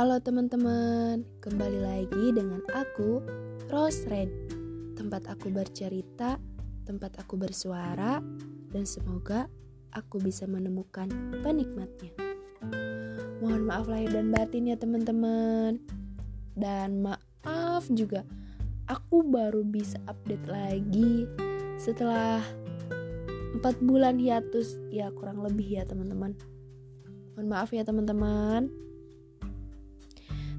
Halo teman-teman, kembali lagi dengan aku, Rose Red. Tempat aku bercerita, tempat aku bersuara, dan semoga aku bisa menemukan penikmatnya. Mohon maaf lahir dan batin ya teman-teman. Dan maaf juga, aku baru bisa update lagi setelah 4 bulan hiatus ya kurang lebih ya teman-teman. Mohon maaf ya teman-teman.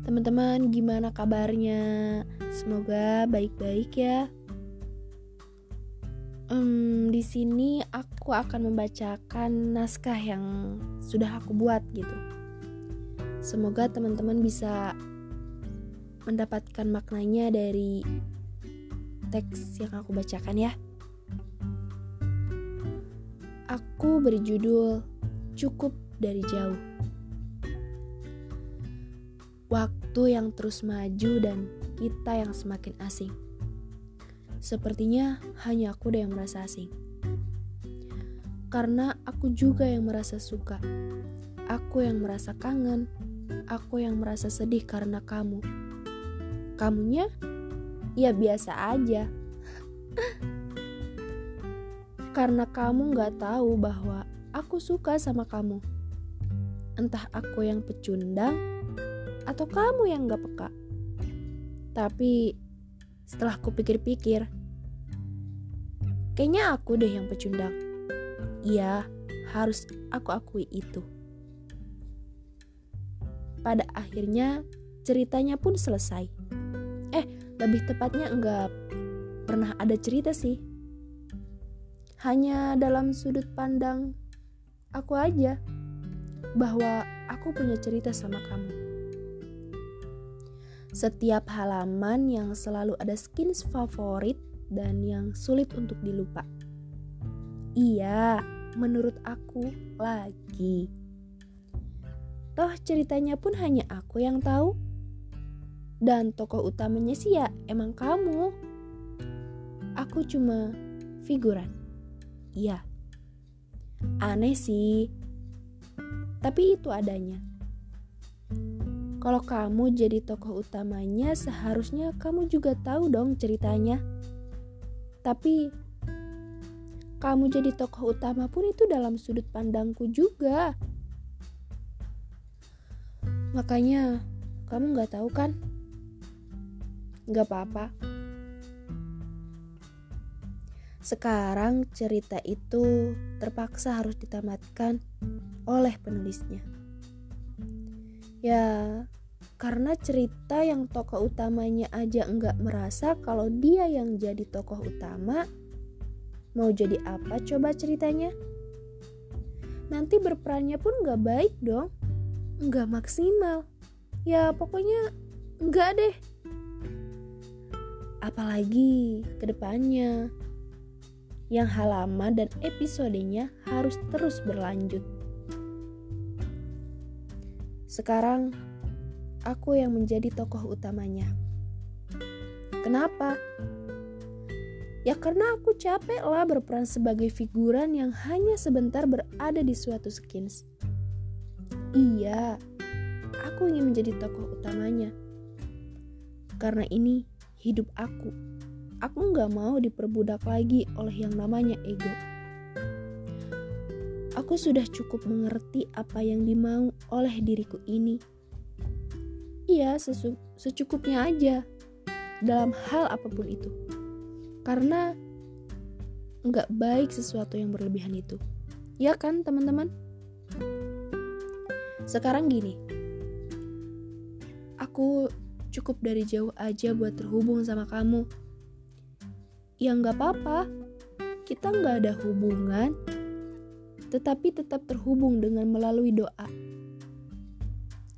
Teman-teman, gimana kabarnya? Semoga baik-baik ya. Um, di sini aku akan membacakan naskah yang sudah aku buat gitu. Semoga teman-teman bisa mendapatkan maknanya dari teks yang aku bacakan ya. Aku berjudul Cukup dari Jauh waktu yang terus maju dan kita yang semakin asing. Sepertinya hanya aku deh yang merasa asing. Karena aku juga yang merasa suka. Aku yang merasa kangen. Aku yang merasa sedih karena kamu. Kamunya? Ya biasa aja. karena kamu gak tahu bahwa aku suka sama kamu. Entah aku yang pecundang atau kamu yang gak peka? Tapi setelah aku pikir-pikir, kayaknya aku deh yang pecundang. Iya, harus aku akui itu. Pada akhirnya ceritanya pun selesai. Eh, lebih tepatnya enggak pernah ada cerita sih. Hanya dalam sudut pandang aku aja bahwa aku punya cerita sama kamu. Setiap halaman yang selalu ada skins favorit dan yang sulit untuk dilupa. Iya, menurut aku lagi. Toh ceritanya pun hanya aku yang tahu. Dan tokoh utamanya sih ya emang kamu. Aku cuma figuran. Iya. Aneh sih. Tapi itu adanya. Kalau kamu jadi tokoh utamanya, seharusnya kamu juga tahu dong ceritanya. Tapi kamu jadi tokoh utama pun itu dalam sudut pandangku juga. Makanya kamu gak tahu kan? Gak apa-apa. Sekarang cerita itu terpaksa harus ditamatkan oleh penulisnya. Ya, karena cerita yang tokoh utamanya aja enggak merasa kalau dia yang jadi tokoh utama, mau jadi apa coba ceritanya? Nanti berperannya pun enggak baik dong, enggak maksimal. Ya pokoknya enggak deh. Apalagi ke depannya, yang halaman dan episodenya harus terus berlanjut. Sekarang aku yang menjadi tokoh utamanya. Kenapa? Ya karena aku capek lah berperan sebagai figuran yang hanya sebentar berada di suatu skins. Iya, aku ingin menjadi tokoh utamanya. Karena ini hidup aku. Aku nggak mau diperbudak lagi oleh yang namanya ego. Aku sudah cukup mengerti apa yang dimau oleh diriku ini. Iya, secukupnya aja dalam hal apa pun itu. Karena nggak baik sesuatu yang berlebihan itu. Ya kan, teman-teman? Sekarang gini, aku cukup dari jauh aja buat terhubung sama kamu. Ya nggak apa-apa, kita nggak ada hubungan, tetapi tetap terhubung dengan melalui doa.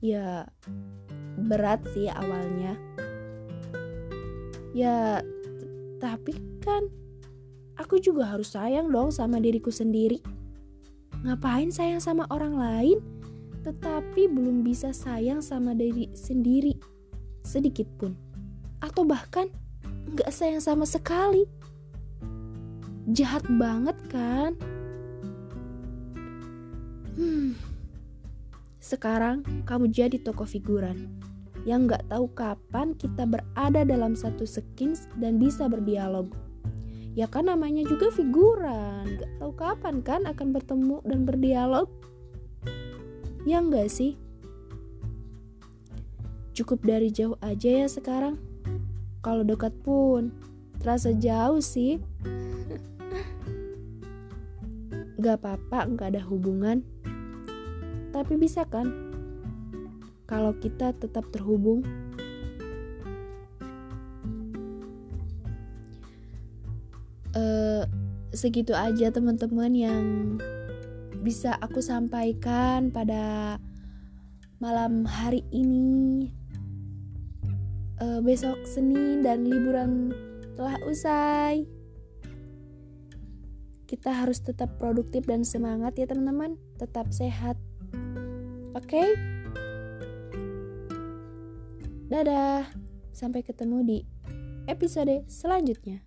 Ya, berat sih awalnya. Ya, tapi kan aku juga harus sayang dong sama diriku sendiri. Ngapain sayang sama orang lain, tetapi belum bisa sayang sama diri sendiri sedikit pun. Atau bahkan nggak sayang sama sekali. Jahat banget kan? Sekarang kamu jadi tokoh figuran yang nggak tahu kapan kita berada dalam satu skins dan bisa berdialog. Ya kan namanya juga figuran, nggak tahu kapan kan akan bertemu dan berdialog. Ya nggak sih? Cukup dari jauh aja ya sekarang. Kalau dekat pun terasa jauh sih. Gak apa-apa nggak ada hubungan. Tapi bisa kan? Kalau kita tetap terhubung. Uh, segitu aja teman-teman yang bisa aku sampaikan pada malam hari ini uh, besok Senin dan liburan telah usai. Kita harus tetap produktif dan semangat ya teman-teman, tetap sehat. Oke? Okay? Dadah. Sampai ketemu di episode selanjutnya.